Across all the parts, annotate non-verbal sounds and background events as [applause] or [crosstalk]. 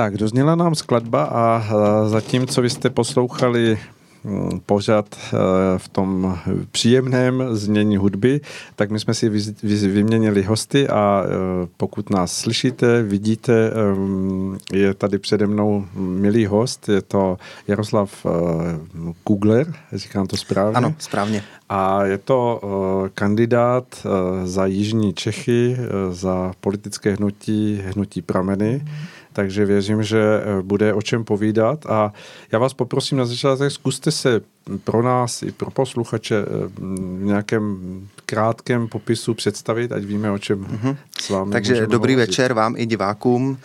Tak, dozněla nám skladba a zatímco vy jste poslouchali hm, pořad eh, v tom příjemném znění hudby, tak my jsme si vyměnili hosty a eh, pokud nás slyšíte, vidíte, hm, je tady přede mnou milý host, je to Jaroslav eh, Kugler, říkám to správně. Ano, správně. A je to kandidát za Jižní Čechy, za politické hnutí, hnutí Prameny. Mm takže věřím, že eh, bude o čem povídat a já vás poprosím na začátek, zkuste se pro nás i pro posluchače eh, v nějakém krátkém popisu představit, ať víme, o čem mm-hmm. s vámi Takže dobrý hovořit. večer vám i divákům.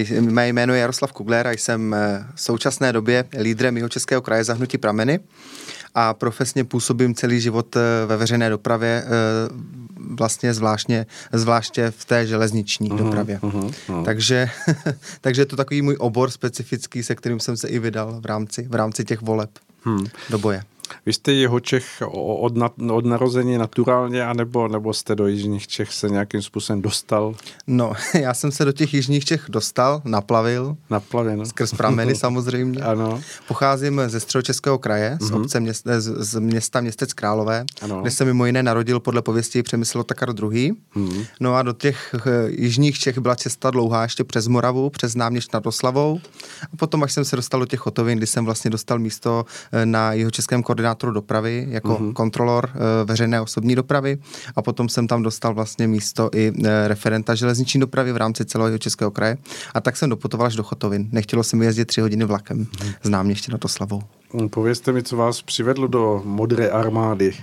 Eh, mé jméno je Jaroslav Kugler a jsem v současné době lídrem jeho českého kraje zahnutí Prameny a profesně působím celý život ve veřejné dopravě vlastně zvláštně, zvláště v té železniční uh-huh, dopravě. Uh-huh, uh-huh. Takže, [laughs] takže je to takový můj obor specifický, se kterým jsem se i vydal v rámci, v rámci těch voleb hmm. do boje. Vy jste jeho Čech od, na, od narození naturálně, anebo nebo jste do Jižních Čech se nějakým způsobem dostal? No, [laughs] já jsem se do těch Jižních Čech dostal, naplavil. Naplavil, no. Skrz prameny [laughs] samozřejmě. ano. Pocházím ze středočeského kraje, z, mm-hmm. obce měst, z, z města Městec Králové, ano. kde se mimo jiné narodil podle pověsti Přemysl Takar II. Mm-hmm. No a do těch uh, Jižních Čech byla cesta dlouhá ještě přes Moravu, přes Náměšť nad Oslavou. A potom, až jsem se dostal do těch Chotovin, kdy jsem vlastně dostal místo uh, na jeho českém koordinátoru dopravy jako uh-huh. kontrolor uh, veřejné osobní dopravy a potom jsem tam dostal vlastně místo i uh, referenta železniční dopravy v rámci celého českého kraje a tak jsem doputoval až do Chotovin. Nechtělo se mi jezdit tři hodiny vlakem, uh-huh. znám ještě na to slavou. Hm, povězte mi, co vás přivedlo do modré armády.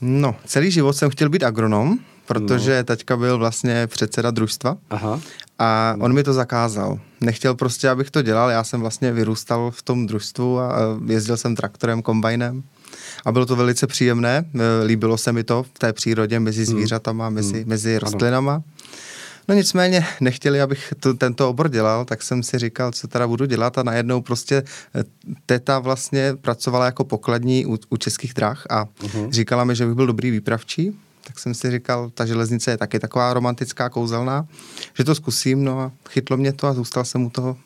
No, celý život jsem chtěl být agronom, protože no. taťka byl vlastně předseda družstva Aha. a on mi to zakázal. Nechtěl prostě, abych to dělal, já jsem vlastně vyrůstal v tom družstvu a jezdil jsem traktorem, kombajnem a bylo to velice příjemné, e, líbilo se mi to v té přírodě mezi hmm. zvířatama, mezi, hmm. mezi rostlinama. Ano. No nicméně nechtěli, abych to, tento obor dělal, tak jsem si říkal, co teda budu dělat a najednou prostě e, teta vlastně pracovala jako pokladní u, u českých drah a uh-huh. říkala mi, že bych byl dobrý výpravčí, tak jsem si říkal, ta železnice je taky taková romantická, kouzelná, že to zkusím, no a chytlo mě to a zůstal jsem u toho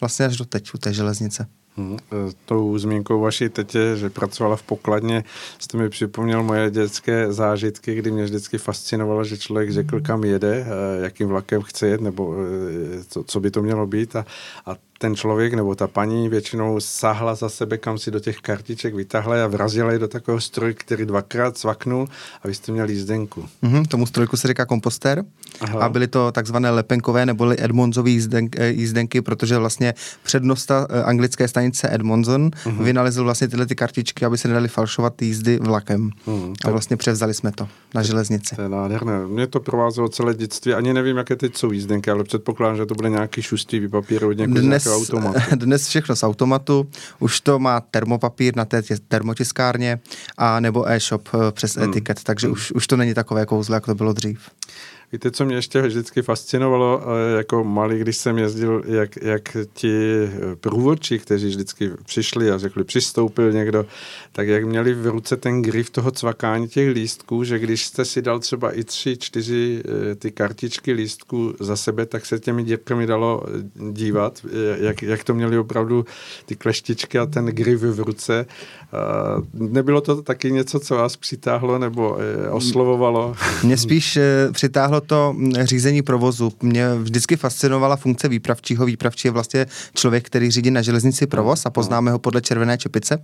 vlastně až do teď, u té železnice. Hmm, tou zmínkou vaší tetě, že pracovala v pokladně, jste mi připomněl moje dětské zážitky, kdy mě vždycky fascinovalo, že člověk řekl, kam jede, eh, jakým vlakem chce jet, nebo eh, co, co by to mělo být. A, a ten člověk nebo ta paní většinou sáhla za sebe, kam si do těch kartiček vytáhla a vrazila je do takového stroje, který dvakrát cvaknul a vy jste měli jízdenku. Mm-hmm, tomu strojku se říká komposter Aha. a byly to takzvané lepenkové neboli Edmondsové jízden, eh, jízdenky, protože vlastně přednosta eh, anglické stanice Edmondson mm-hmm. vynalezl vlastně tyhle ty kartičky, aby se nedali falšovat jízdy vlakem. Mm, a vlastně převzali jsme to na železnici. To je nádherné. Mě to provázelo celé dětství. Ani nevím, jaké teď jsou jízdenky, ale předpokládám, že to bude nějaký šustivý papír od Dnes automatu. [laughs] Dnes všechno z automatu, už to má termopapír na té termotiskárně a nebo e-shop eh, přes hmm. etiket, takže hmm. už, už to není takové kouzlo, jak to bylo dřív. Víte, co mě ještě vždycky fascinovalo eh, jako malý, když jsem jezdil, jak, jak ti eh, průvodčí, kteří vždycky přišli a řekli, přistoupil někdo, tak jak měli v ruce ten grif toho cvakání těch lístků, že když jste si dal třeba i tři, čtyři eh, ty kartičky lístků za sebe, tak se těmi dírkami dalo dívat, jak, jak to měli opravdu ty kleštičky a ten grif v ruce. Nebylo to taky něco, co vás přitáhlo nebo oslovovalo? Mě spíš přitáhlo bylo to mm, řízení provozu. Mě vždycky fascinovala funkce výpravčího. Výpravčí je vlastně člověk, který řídí na železnici provoz a poznáme ho podle červené čepice.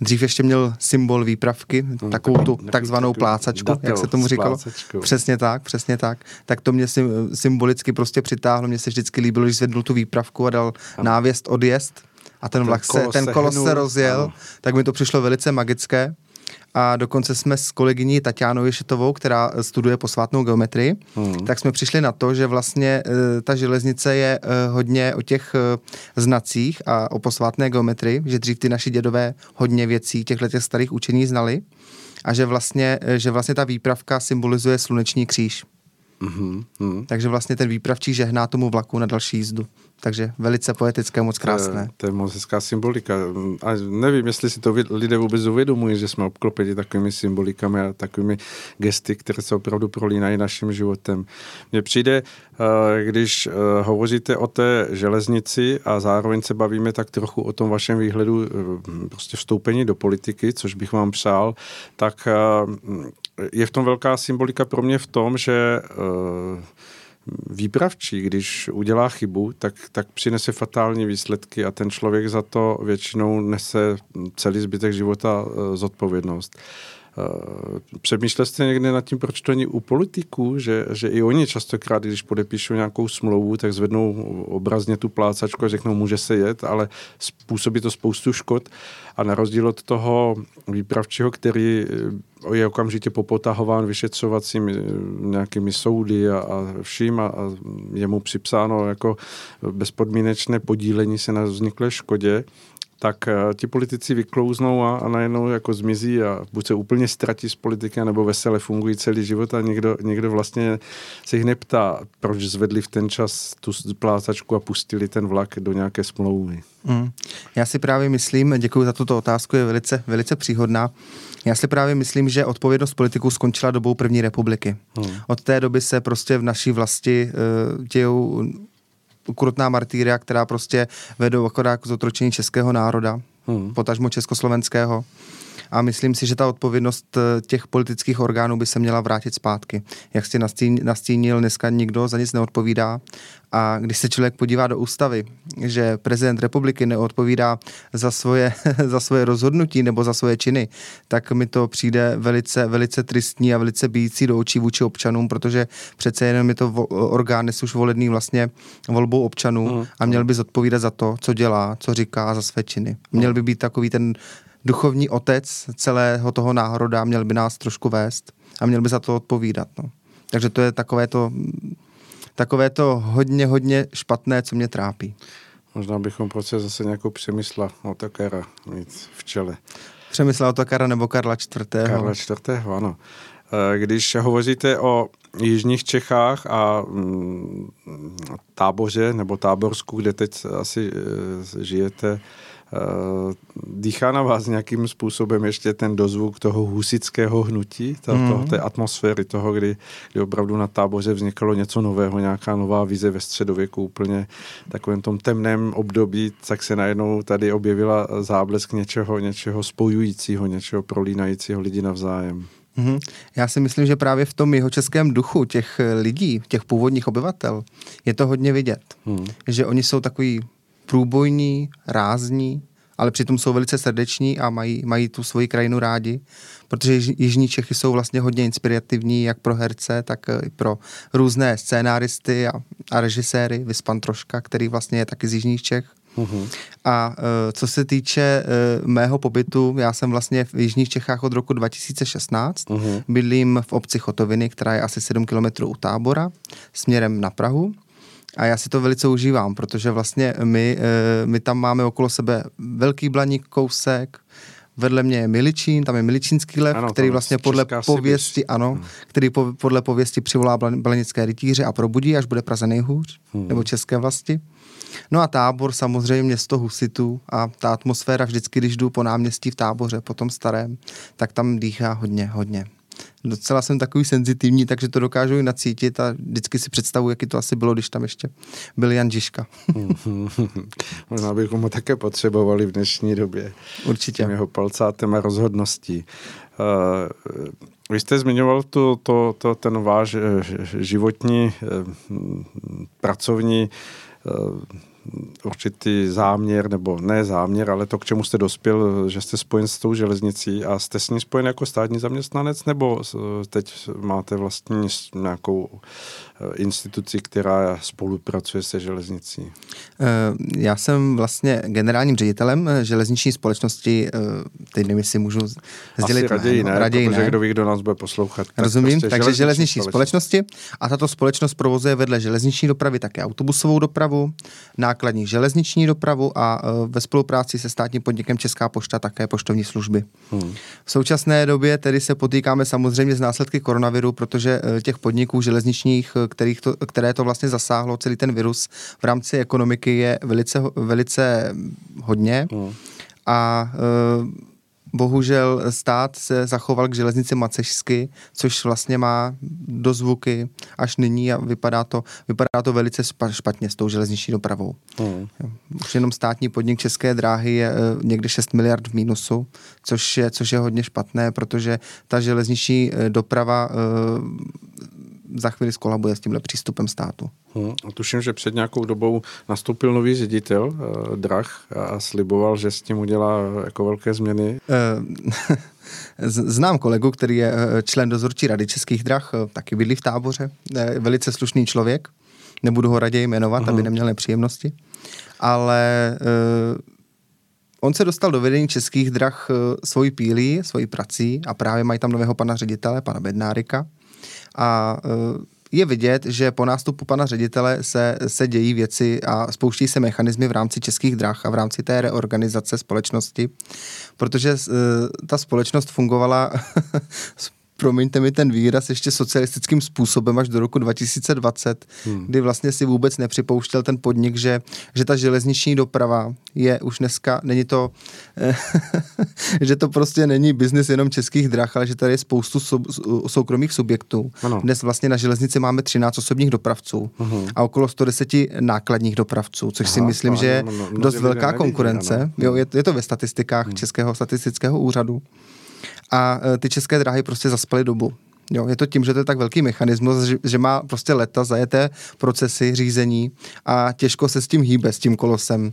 Dřív ještě měl symbol výpravky, no, takovou tu takzvanou plácačku, datel, jak se tomu říkalo. Přesně tak, přesně tak. Tak to mě symbolicky prostě přitáhlo. Mně se vždycky líbilo, když zvednul tu výpravku a dal návěst odjezd a ten, vlak se, ten kolos se rozjel, ano. tak mi to přišlo velice magické a dokonce jsme s kolegyní Tatianou Ješetovou, která studuje posvátnou geometrii, hmm. tak jsme přišli na to, že vlastně e, ta železnice je e, hodně o těch e, znacích a o posvátné geometrii, že dřív ty naši dědové hodně věcí těchto těch starých učení znali a že vlastně, že vlastně ta výpravka symbolizuje sluneční kříž. Mm-hmm. Takže vlastně ten výpravčí žehná tomu vlaku na další jízdu. Takže velice poetické, moc krásné. To, to je moc hezká symbolika. A nevím, jestli si to lidé vůbec uvědomují, že jsme obklopeni takovými symbolikami a takovými gesty, které se opravdu prolínají naším životem. Mně přijde, eh, když eh, hovoříte o té železnici a zároveň se bavíme tak trochu o tom vašem výhledu eh, prostě vstoupení do politiky, což bych vám přál, tak je v tom velká symbolika pro mě v tom, že výpravčí, když udělá chybu, tak, tak přinese fatální výsledky a ten člověk za to většinou nese celý zbytek života eh, zodpovědnost. Eh, přemýšlel jste někdy nad tím, proč to není u politiků, že, že i oni častokrát, když podepíšou nějakou smlouvu, tak zvednou obrazně tu plácačku a řeknou, může se jet, ale způsobí to spoustu škod. A na rozdíl od toho výpravčího, který je okamžitě popotahován vyšetřovacími eh, nějakými soudy a, a vším a, a je mu připsáno jako bezpodmínečné podílení se na vzniklé škodě, tak uh, ti politici vyklouznou a, a najednou jako zmizí a buď se úplně ztratí z politiky, nebo vesele fungují celý život a někdo, někdo vlastně se jich neptá, proč zvedli v ten čas tu plácačku a pustili ten vlak do nějaké smlouvy. Mm. Já si právě myslím, děkuji za tuto otázku, je velice, velice příhodná. Já si právě myslím, že odpovědnost politiků skončila dobou první republiky. Hmm. Od té doby se prostě v naší vlasti uh, dějou ukrutná martýria, která prostě vedou akorát k zotročení českého národa, hmm. potažmo československého a myslím si, že ta odpovědnost eh, těch politických orgánů by se měla vrátit zpátky. Jak jsi nastínil, dneska nikdo za nic neodpovídá a když se člověk podívá do ústavy, že prezident republiky neodpovídá za svoje, [laughs] za svoje rozhodnutí nebo za svoje činy, tak mi to přijde velice, velice tristní a velice bíjící do očí vůči občanům, protože přece jenom je to orgán dnes už volený vlastně volbou občanů mm. a měl by zodpovídat za to, co dělá, co říká za své činy. Měl by být takový ten duchovní otec celého toho národa, měl by nás trošku vést a měl by za to odpovídat. No. Takže to je takové to, takové to hodně, hodně špatné, co mě trápí. Možná bychom prostě zase nějakou přemysla Otokara mít v čele. Přemysla Otokara nebo Karla IV. Karla IV. ano. Eh, když hovoříte o jižních Čechách a mm, táboře nebo táborsku, kde teď asi eh, žijete, dýchá na vás nějakým způsobem ještě ten dozvuk toho husického hnutí, to, mm. to, té atmosféry toho, kdy, kdy opravdu na táboře vznikalo něco nového, nějaká nová vize ve středověku úplně takovém tom temném období, tak se najednou tady objevila záblesk něčeho, něčeho spojujícího, něčeho prolínajícího lidi navzájem. Mm-hmm. Já si myslím, že právě v tom jeho českém duchu těch lidí, těch původních obyvatel, je to hodně vidět. Mm. Že oni jsou takový průbojní, rázní, ale přitom jsou velice srdeční a mají, mají tu svoji krajinu rádi, protože Jižní Čechy jsou vlastně hodně inspirativní jak pro herce, tak i pro různé scénáristy a, a režiséry, Vyspan Troška, který vlastně je taky z Jižních Čech. Uhum. A uh, co se týče uh, mého pobytu, já jsem vlastně v Jižních Čechách od roku 2016. Uhum. Bydlím v obci Chotoviny, která je asi 7 kilometrů u tábora, směrem na Prahu. A já si to velice užívám, protože vlastně my, eh, my tam máme okolo sebe velký blaník kousek, vedle mě je Miličín, tam je Miličínský lev, ano, který vlastně podle pověsti, Sibiř. ano, hmm. který po, podle pověsti přivolá blanické rytíře a probudí, až bude Praze nejhůř, hmm. nebo České vlasti. No a tábor samozřejmě město husitů a ta atmosféra vždycky, když jdu po náměstí v táboře, po tom starém, tak tam dýchá hodně, hodně docela jsem takový senzitivní, takže to dokážu i nacítit a vždycky si představuji, jaký to asi bylo, když tam ještě byl Jan Žižka. [laughs] Možná bychom ho také potřebovali v dnešní době. Určitě. Tím jeho palcátem a rozhodností. Uh, vy jste zmiňoval tu, to, to, ten váš eh, životní, eh, pracovní určitý záměr, nebo ne záměr, ale to, k čemu jste dospěl, že jste spojen s tou železnicí a jste s ní spojen jako státní zaměstnanec, nebo teď máte vlastně nějakou eh, instituci, která spolupracuje se železnicí? Eh, já jsem vlastně generálním ředitelem eh, železniční společnosti, teď nevím, jestli můžu sdělit. Asi raději ne, raději protože ne. kdo ví, kdo nás bude poslouchat. Rozumím, prostě takže železniční společnosti. společnosti a tato společnost provozuje vedle železniční dopravy také autobusovou dopravu, nákladní železniční dopravu a ve spolupráci se státním podnikem Česká pošta také poštovní služby. Hmm. V současné době tedy se potýkáme samozřejmě s následky koronaviru, protože těch podniků železničních, kterých to, které to vlastně zasáhlo, celý ten virus v rámci ekonomiky je velice, velice hodně. Hmm. A bohužel stát se zachoval k železnici macešsky, což vlastně má dozvuky až nyní a vypadá to, vypadá to velice špatně s tou železniční dopravou. Hmm. Už jenom státní podnik České dráhy je eh, někde 6 miliard v mínusu, což je, což je hodně špatné, protože ta železniční eh, doprava eh, za chvíli skolabuje s tímhle přístupem státu. Hmm. A tuším, že před nějakou dobou nastoupil nový ředitel uh, Drah a sliboval, že s tím udělá jako velké změny. [laughs] Uh, Znám kolegu, který je eh, člen dozorčí rady Českých drah, taky bydlí v táboře, velice slušný člověk, nebudu ho raději jmenovat, uh-huh. aby neměl nepříjemnosti, ale uh, on se dostal do vedení Českých drah svojí pílí, svojí prací a právě mají tam nového pana ředitele, pana Bednárika, a e, je vidět, že po nástupu pana ředitele se, se dějí věci a spouští se mechanismy v rámci českých drah a v rámci té reorganizace společnosti, protože uh, ta společnost fungovala [laughs] promiňte mi ten výraz, ještě socialistickým způsobem až do roku 2020, hmm. kdy vlastně si vůbec nepřipouštěl ten podnik, že, že ta železniční doprava je už dneska, není to, že to prostě není biznis jenom českých drah, ale že tady je spoustu sou, soukromých subjektů. Ano. Dnes vlastně na železnici máme 13 osobních dopravců uh-huh. a okolo 110 nákladních dopravců, což Aha, si myslím, že je no, no, dost velká konkurence. Jo, je, je to ve statistikách hmm. Českého statistického úřadu a e, ty české dráhy prostě zaspaly dobu. Jo, je to tím, že to je tak velký mechanismus, že, že má prostě leta zajeté procesy řízení a těžko se s tím hýbe, s tím kolosem.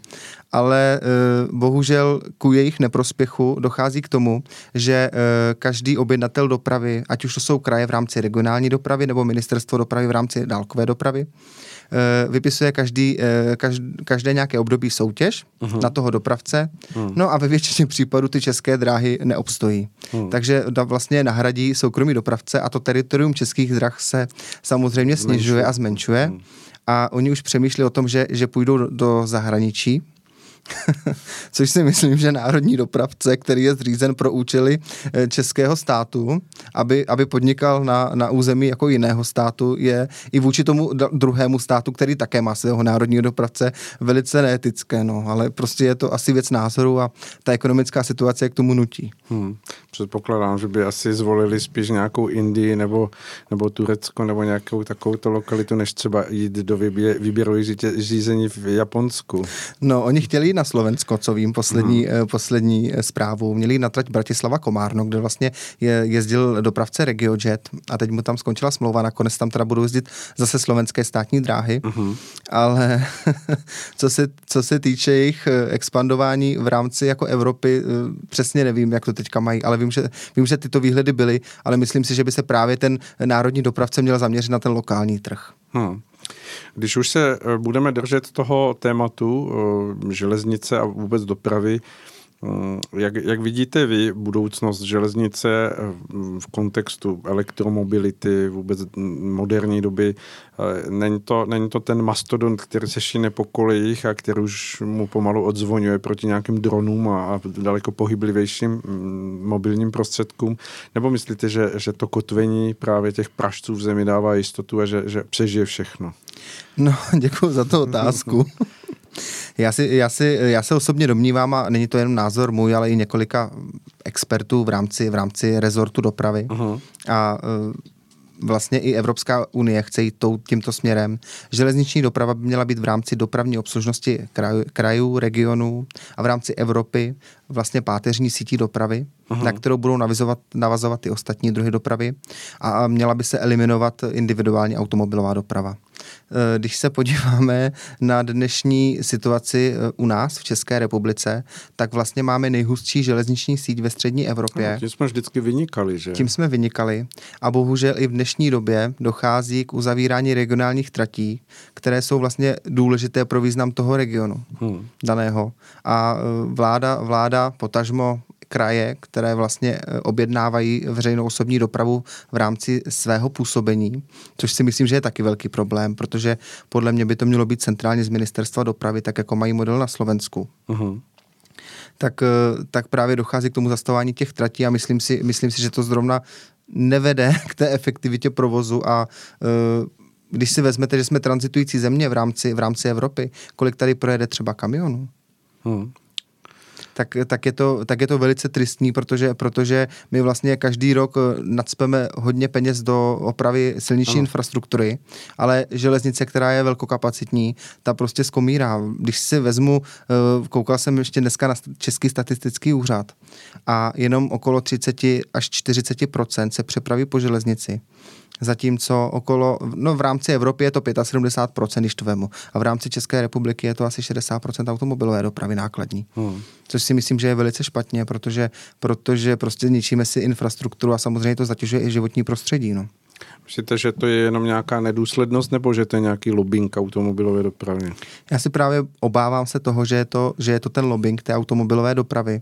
Ale e, bohužel ku jejich neprospěchu dochází k tomu, že e, každý objednatel dopravy, ať už to jsou kraje v rámci regionální dopravy nebo ministerstvo dopravy v rámci dálkové dopravy, vypisuje každý, eh, každé nějaké období soutěž uh-huh. na toho dopravce, uh-huh. no a ve většině případů ty české dráhy neobstojí. Uh-huh. Takže vlastně nahradí soukromý dopravce a to teritorium českých drah se samozřejmě snižuje a zmenšuje. A oni už přemýšlí o tom, že, že půjdou do, do zahraničí, [laughs] což si myslím, že národní dopravce, který je zřízen pro účely eh, českého státu, aby, aby podnikal na, na území jako jiného státu, je i vůči tomu druhému státu, který také má svého národního dopravce, velice neetické, no, ale prostě je to asi věc názoru a ta ekonomická situace k tomu nutí. Hmm. Předpokládám, že by asi zvolili spíš nějakou Indii nebo, nebo Turecko nebo nějakou takovou lokalitu, než třeba jít do výbě, výběrových řízení v Japonsku. No, oni chtěli na Slovensko, co vím, poslední, hmm. poslední eh, zprávu. Měli na trať Bratislava Komárno, kde vlastně je, jezdil dopravce RegioJet a teď mu tam skončila smlouva, nakonec tam teda budou jezdit zase slovenské státní dráhy, hmm. ale [laughs] co, se, co se týče jejich eh, expandování v rámci jako Evropy, přesně nevím, jak to teďka mají, ale vím že, vím, že tyto výhledy byly, ale myslím si, že by se právě ten národní dopravce měl zaměřit na ten lokální trh. Hmm. Když už se eh, budeme držet toho tématu eh, železnice a vůbec dopravy, jak, jak vidíte vy budoucnost železnice v kontextu elektromobility, vůbec moderní doby? Není to, není to ten mastodont, který se šíne po kolejích a který už mu pomalu odzvonuje proti nějakým dronům a, a daleko pohyblivějším mm, mobilním prostředkům? Nebo myslíte, že, že to kotvení právě těch pražců v zemi dává jistotu a že, že přežije všechno? No, [laughs] děkuji za tu [laughs] otázku. Já, si, já, si, já se osobně domnívám, a není to jenom názor můj, ale i několika expertů v rámci, v rámci rezortu dopravy. Uh-huh. A vlastně i Evropská unie chce jít tou, tímto směrem. Železniční doprava by měla být v rámci dopravní obslužnosti krajů, krajů, regionů a v rámci Evropy vlastně páteřní sítí dopravy, uh-huh. na kterou budou navizovat, navazovat i ostatní druhy dopravy a měla by se eliminovat individuální automobilová doprava. Eh, když se podíváme na dnešní situaci eh, u nás v České republice, tak vlastně máme nejhustší železniční síť ve střední Evropě. No, tím jsme vždycky vynikali, že? Tím jsme vynikali a bohužel i v dnešní době dochází k uzavírání regionálních tratí, které jsou vlastně důležité pro význam toho regionu hmm. daného. A eh, vláda, vláda potažmo kraje, které vlastně objednávají veřejnou osobní dopravu v rámci svého působení, což si myslím, že je taky velký problém, protože podle mě by to mělo být centrálně z ministerstva dopravy, tak jako mají model na Slovensku. Uh-huh tak, tak právě dochází k tomu zastavování těch tratí a myslím si, myslím si, že to zrovna nevede [laughs] k té efektivitě provozu a když si vezmete, že jsme transitující země v rámci, v rámci Evropy, kolik tady projede třeba kamionů? Hmm tak, tak, je to, tak je to velice tristní, protože, protože my vlastně každý rok eh, nadspeme hodně peněz do opravy silniční ano. infrastruktury, ale železnice, která je velkokapacitní, ta prostě skomírá. Když si vezmu, eh, koukal jsem ještě dneska na Český statistický úřad a jenom okolo 30 až 40 se přepraví po železnici zatímco okolo, no v rámci Evropy je to 75%, když to vemu, a v rámci České republiky je to asi 60% automobilové dopravy nákladní. Hmm. Což si myslím, že je velice špatně, protože, protože prostě ničíme si infrastrukturu a samozřejmě to zatěžuje i životní prostředí. No. Myslíte, že to je jenom nějaká nedůslednost nebo že to je nějaký lobbying automobilové dopravy? Já si právě obávám se toho, že je to, že je to ten lobbying té automobilové dopravy,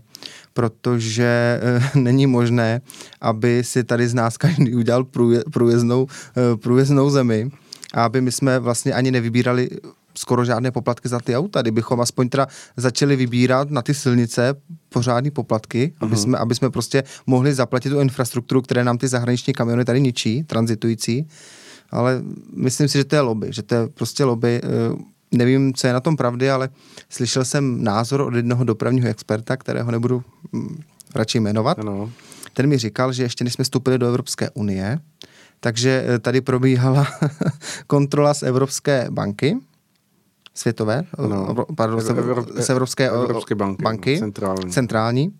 protože e, [laughs] není možné, aby si tady z nás každý udělal průje, průjezdnou, e, průjezdnou zemi a aby my jsme vlastně ani nevybírali skoro žádné poplatky za ty auta. Kdybychom aspoň teda začali vybírat na ty silnice pořádné poplatky, uh-huh. aby, jsme, aby jsme prostě mohli zaplatit tu infrastrukturu, které nám ty zahraniční kamiony tady ničí, transitující. Ale myslím si, že to je lobby, že to je prostě lobby. Eh, nevím, co je na tom pravdy, ale slyšel jsem názor od jednoho dopravního experta, kterého nebudu hm, radši jmenovat. Ano. Ten mi říkal, že ještě než jsme vstoupili do Evropské unie, takže eh, tady probíhala [laughs] kontrola z Evropské banky světové, no, pardon, Evrop, z Evropské, Evropské banky, banky centrální. centrální.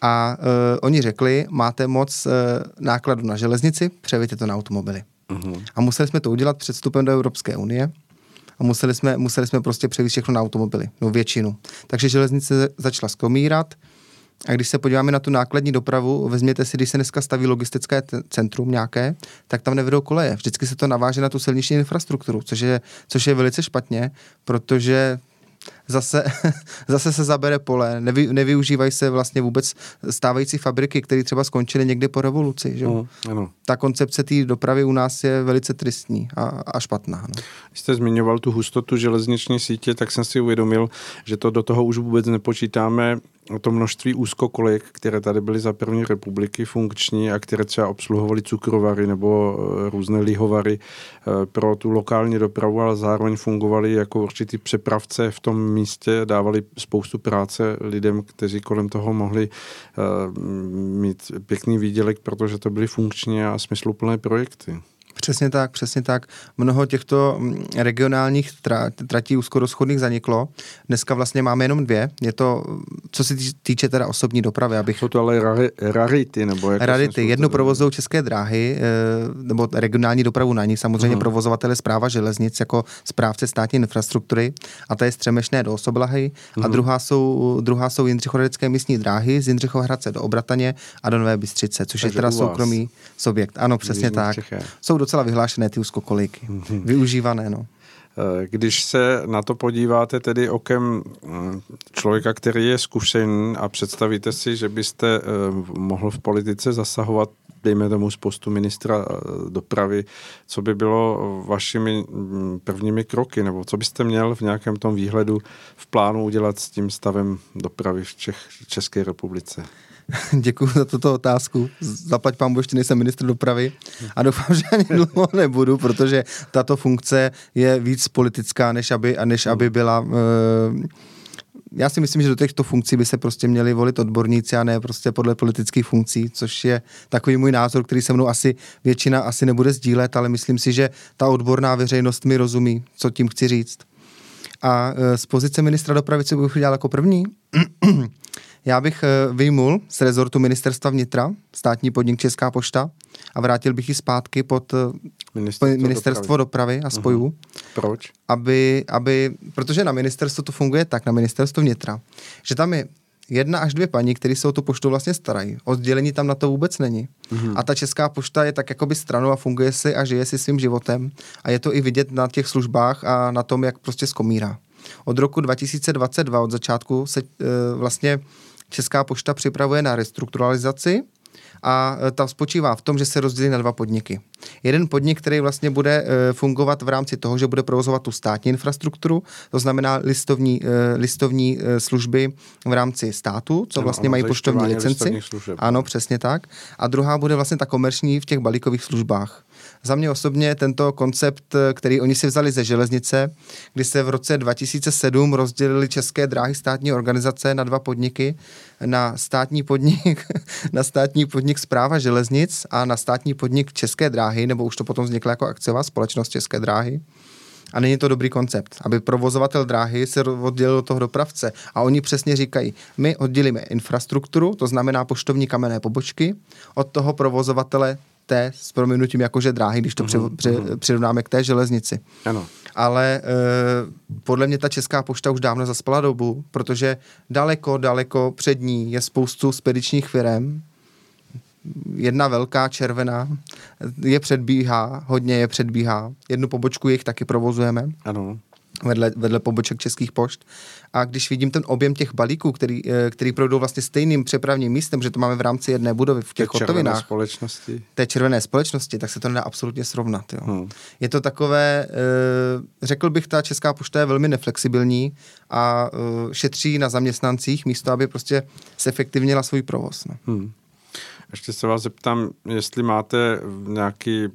A uh, oni řekli, máte moc uh, nákladu na železnici, převěte to na automobily. Uh-huh. A museli jsme to udělat před vstupem do Evropské unie a museli jsme, museli jsme prostě převést všechno na automobily, no většinu. Takže železnice začala skomírat, a když se podíváme na tu nákladní dopravu, vezměte si, když se dneska staví logistické centrum nějaké, tak tam nevedou koleje. Vždycky se to naváže na tu silniční infrastrukturu, což je, což je velice špatně, protože zase, [laughs] zase se zabere pole, nevy, nevyužívají se vlastně vůbec stávající fabriky, které třeba skončily někdy po revoluci. Že? Mm, ano. Ta koncepce té dopravy u nás je velice tristní a, a špatná. No. Když jste zmiňoval tu hustotu železniční sítě, tak jsem si uvědomil, že to do toho už vůbec nepočítáme to množství úzkokolek, které tady byly za první republiky funkční a které třeba obsluhovaly cukrovary nebo eh, různé lihovary eh, pro tu lokální dopravu, ale zároveň fungovaly jako určitý přepravce v tom místě, dávali spoustu práce lidem, kteří kolem toho mohli eh, mít pěkný výdělek, protože to byly funkční a smysluplné projekty. Přesně tak, přesně tak. Mnoho těchto mm, regionálních tratí úzkorozchodných zaniklo. Dneska vlastně máme jenom dvě. Je to, co se týče teda osobní dopravy, abych... Jsou to ale rarity, nebo jak Rarity. Jednu provozují české dráhy, eh, nebo regionální dopravu na ní, samozřejmě uh-huh. provozovatele zpráva železnic jako správce státní infrastruktury, a to je Střemešné do Osoblahy, uh-huh. a mhm. druhá jsou, druhá jsou Jindřichohradecké místní dráhy z Jindřichohradce do Obrataně a do Nové Bystřice, což Takže je teda soukromý subjekt. Ano, přesně tak. Jsou docela vyhlášené ty úzkokoliky. Mm-hmm. Využívané, no. Eh, když se na to podíváte tedy okem mm, člověka, který je zkušený a představíte si, že byste eh, mohl v politice zasahovat, dejme tomu z postu ministra eh, dopravy, co by bylo vašimi mm, prvními kroky, nebo co byste měl v nějakém tom výhledu v plánu udělat s tím stavem dopravy v Čech, České republice? [laughs] Děkuji za tuto otázku. Zaplať pán ještě nejsem ministr dopravy a doufám, [laughs] že ani dlouho nebudu, protože tato funkce je víc politická, než aby, než aby byla... Uh, já si myslím, že do těchto funkcí by se prostě měli volit odborníci a ne prostě podle politických funkcí, což je takový můj názor, který se mnou asi většina asi nebude sdílet, ale myslím si, že ta odborná veřejnost mi rozumí, co tím chci říct. A eh, z pozice ministra dopravy, co bych udělal jako první? [clears throat] Já bych eh, vyjmul z rezortu ministerstva vnitra státní podnik Česká pošta a vrátil bych ji zpátky pod eh, ministerstvo, ministerstvo dopravy. dopravy a spojů. Uh-huh. Proč? Aby, aby, protože na ministerstvu to funguje tak, na ministerstvo vnitra, že tam je jedna až dvě paní, které se o tu poštu vlastně starají. Oddělení tam na to vůbec není. Mm-hmm. A ta česká pošta je tak jakoby stranou a funguje si a žije si svým životem. A je to i vidět na těch službách a na tom, jak prostě skomírá. Od roku 2022, od začátku se e, vlastně Česká pošta připravuje na restrukturalizaci a ta spočívá v tom, že se rozdělí na dva podniky. Jeden podnik, který vlastně bude fungovat v rámci toho, že bude provozovat tu státní infrastrukturu, to znamená listovní, listovní služby v rámci státu, co vlastně ano, mají poštovní licenci. Ano, přesně tak. A druhá bude vlastně ta komerční v těch balíkových službách. Za mě osobně tento koncept, který oni si vzali ze železnice, kdy se v roce 2007 rozdělili české dráhy státní organizace na dva podniky, na státní podnik, [laughs] na státní podnik zpráva železnic a na státní podnik České dráhy, nebo už to potom vznikla jako akciová společnost České dráhy. A není to dobrý koncept, aby provozovatel dráhy se oddělil od toho dopravce. A oni přesně říkají, my oddělíme infrastrukturu, to znamená poštovní kamenné pobočky, od toho provozovatele té, s proměnutím jakože dráhy, když to mm-hmm. při, při, přirovnáme k té železnici. Ano. Ale e, podle mě ta Česká pošta už dávno zaspala dobu, protože daleko, daleko před ní je spoustu spedičních firm, jedna velká červená je předbíhá, hodně je předbíhá. Jednu pobočku jich taky provozujeme. Ano vedle, vedle poboček českých pošt. A když vidím ten objem těch balíků, který, eh, který projdou vlastně stejným přepravním místem, že to máme v rámci jedné budovy v těch hotovinách, společnosti. té červené společnosti, tak se to nedá absolutně srovnat. Jo. Hmm. Je to takové, eh, řekl bych, ta Česká pošta je velmi neflexibilní a eh, šetří na zaměstnancích místo, aby prostě zefektivnila svůj provoz. No. Hmm. Ještě se vás zeptám, jestli máte nějaký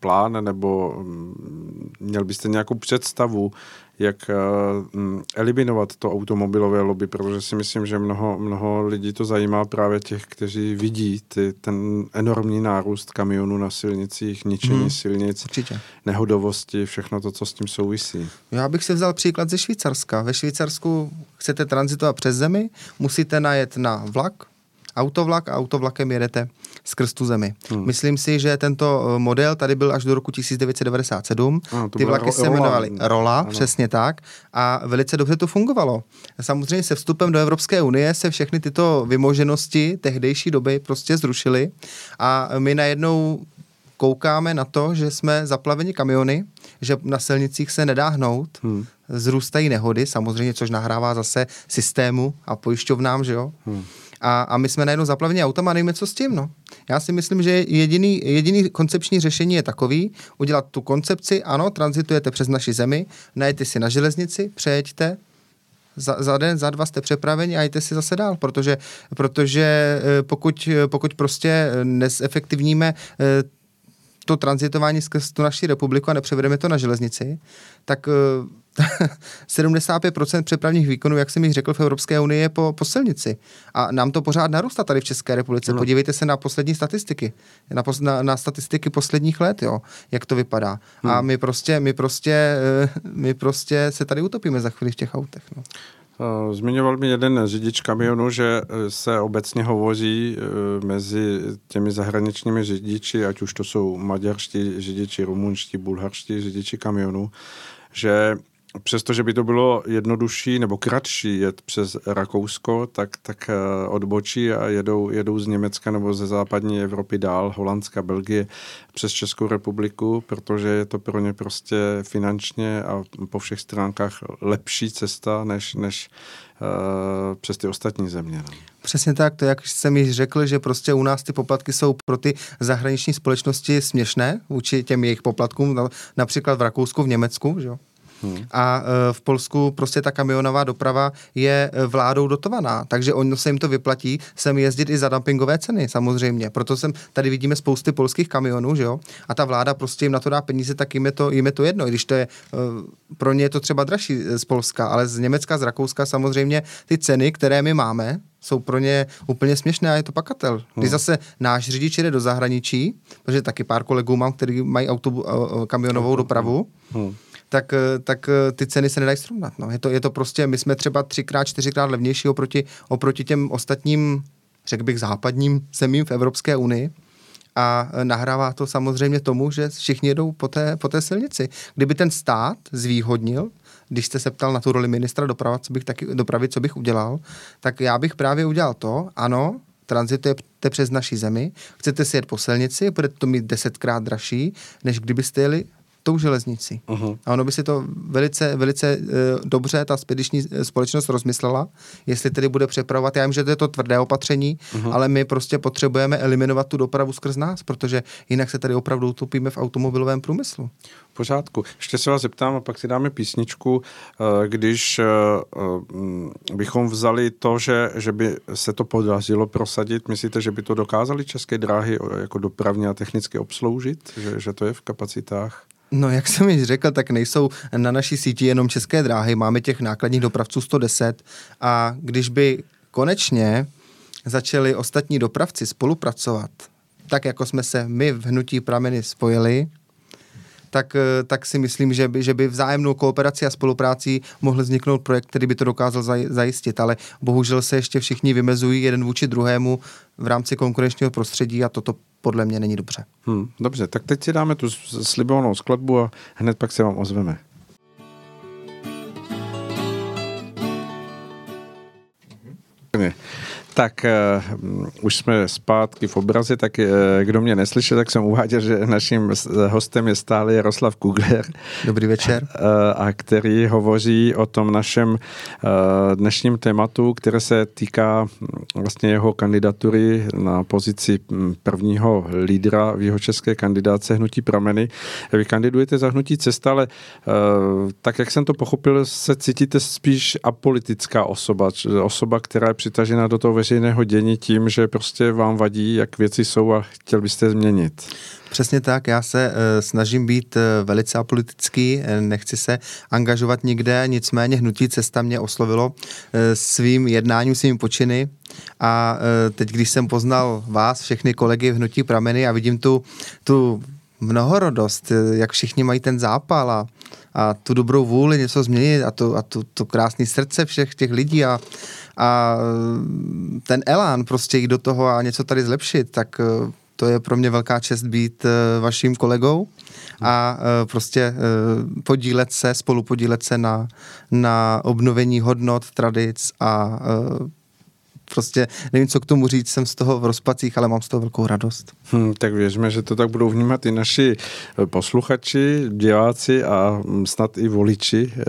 plán nebo mm, měl byste nějakou představu, jak eh, mm, eliminovat to automobilové lobby, protože si myslím, že mnoho, mnoho lidí to zajímá právě těch, kteří vidí ty, ten enormní nárůst kamionů na silnicích, ničení hmm, silnic, určitě. nehodovosti, všechno to, co s tím souvisí. Já bych si vzal příklad ze Švýcarska. Ve Švýcarsku chcete transitovat přes zemi, musíte najet na vlak, autovlak a autovlakem jedete skrz tu zemi. Hmm. Myslím si, že tento eh, model tady byl až do roku 1997. Ano, Ty vlaky se jmenovaly Rola, ano. přesně tak, a velice dobře to fungovalo. Samozřejmě se vstupem do Evropské unie se všechny tyto vymoženosti tehdejší doby prostě zrušily a my najednou koukáme na to, že jsme zaplaveni kamiony, že na silnicích se nedá hnout, hmm. zrůstají nehody, samozřejmě, což nahrává zase systému a pojišťovnám, že jo. Hmm a, a my jsme najednou zaplaveni autama a nevíme, co s tím. No. Já si myslím, že jediný, jediný koncepční řešení je takový, udělat tu koncepci, ano, transitujete přes naši zemi, najete si na železnici, přejeďte, za, za den, za dva jste přepraveni a jděte si zase dál, protože, protože eh, pokud, pokud prostě nesefektivníme eh, to transitování skrz tu naši republiku a nepřevedeme to na železnici, tak [laughs] 75% přepravních výkonů, jak jsem již řekl, v Evropské unii je po, po silnici. A nám to pořád narůstá tady v České republice. No. Podívejte se na poslední statistiky, na, pos, na, na statistiky posledních let, jo, jak to vypadá. Hmm. A my prostě, my prostě, eh, my prostě se tady utopíme za chvíli v těch autech. No. Eh, zmiňoval mi jeden řidič kamionu, že eh, se obecně hovoří mezi těmi zahraničními řidiči, ať už to jsou maďarští řidiči, rumunští, bulharští řidiči kamionů, že přestože by to bylo jednodušší nebo kratší jet přes Rakousko, tak, tak eh, odbočí a jedou, jedou z Německa nebo ze západní Evropy dál, Holandska, Belgie, přes Českou republiku, protože je to pro ně prostě finančně a po všech stránkách lepší cesta, než, než uh, přes ty ostatní země. No. Přesně tak, to jak jsem již řekl, že prostě u nás ty poplatky jsou pro ty zahraniční společnosti směšné vůči těm jejich poplatkům, například v Rakousku, v Německu, že jo? Hmm. A e, v Polsku prostě ta kamionová doprava je e, vládou dotovaná, takže ono se jim to vyplatí sem jezdit i za dumpingové ceny, samozřejmě. Proto jsem tady vidíme spousty polských kamionů, že jo? A ta vláda prostě jim na to dá peníze, tak jim je to, jim je to jedno, i když to je, e, pro ně je to třeba dražší z Polska, ale z Německa, z Rakouska samozřejmě ty ceny, které my máme, jsou pro ně úplně směšné a je to pakatel. Když hmm. zase náš řidič jede do zahraničí, protože taky pár kolegů mám, kteří mají autobu, kamionovou dopravu, hmm tak, eh, tak eh, ty ceny se nedají srovnat. No. Je, to, je to prostě, my jsme třeba třikrát, čtyřikrát levnější oproti, oproti těm ostatním, řekl bych, západním zemím v Evropské unii a eh, nahrává to samozřejmě tomu, že všichni jedou po té, po té silnici. Kdyby ten stát zvýhodnil, když jste se ptal na tu roli ministra doprava, co bych taky, dopravy, co bych udělal, tak já bych právě udělal to, ano, tranzitujete přes naší zemi, chcete si jet po silnici, budete to mít desetkrát dražší, než kdybyste jeli tou železnicí. Uh-huh. A ono by si to velice, velice uh, dobře ta spediční společnost rozmyslela, jestli tedy bude přepravovat. Já vím, že to je to tvrdé opatření, uh-huh. ale my prostě potřebujeme eliminovat tu dopravu skrz nás, protože jinak se tady opravdu utopíme v automobilovém průmyslu. V pořádku. Ještě se vás zeptám a pak si dáme písničku. Eh, když eh, bychom vzali to, že, že by se to podařilo prosadit, myslíte, že by to dokázali české dráhy jako dopravně a technicky obsloužit? Že, že to je v kapacitách? No, jak jsem již řekl, tak nejsou na naší síti jenom české dráhy, máme těch nákladních dopravců 110 a když by konečně začali ostatní dopravci spolupracovat, tak jako jsme se my v Hnutí Prameny spojili, tak, eh, tak si myslím, že by, že by vzájemnou kooperaci a spoluprácí mohl vzniknout projekt, který by to dokázal zajistit, ale bohužel se ještě všichni vymezují jeden vůči druhému v rámci konkurenčního prostředí a toto podle mě není dobře. Hmm, dobře, tak teď si dáme tu slibovanou skladbu a hned pak se vám ozveme. Tak uh, už jsme zpátky v obraze, tak uh, kdo mě neslyšel, tak jsem uváděl, že naším hostem je stále Jaroslav Kugler. Dobrý večer. Uh, [laughs] a který hovoří o tom našem uh, dnešním tématu, které se týká hm, vlastně jeho kandidatury na pozici hm, prvního lídra v jeho české kandidáce Hnutí Prameny. Vy kandidujete za Hnutí Cesta, ale uh, tak, jak jsem to pochopil, se cítíte spíš apolitická osoba, osoba, která je přitažena do toho veřejného dění tím, že prostě vám vadí, jak věci jsou a chtěl byste změnit. Přesně tak, já se uh, snažím být uh, velice apolitický, uh, nechci se angažovat nikde, nicméně hnutí cesta mě oslovilo uh, svým jednáním, svými počiny a uh, teď, když jsem poznal vás, všechny kolegy v hnutí prameny a vidím tu, tu mnohorodost, jak všichni mají ten zápal a, a tu dobrou vůli něco změnit a to, a tu, to krásné srdce všech těch lidí a, a ten elán prostě jít do toho a něco tady zlepšit, tak eh, to je pro mě velká čest být eh, vaším kolegou a eh, prostě podílet se, spolu podílet se na, na obnovení hodnot, tradic a prostě nevím, co k tomu říct, jsem z toho v rozpacích, ale mám z toho velkou radost. Hmm, tak věřme, že to tak budou vnímat i naši eh, posluchači, diváci a hm, snad i voliči eh,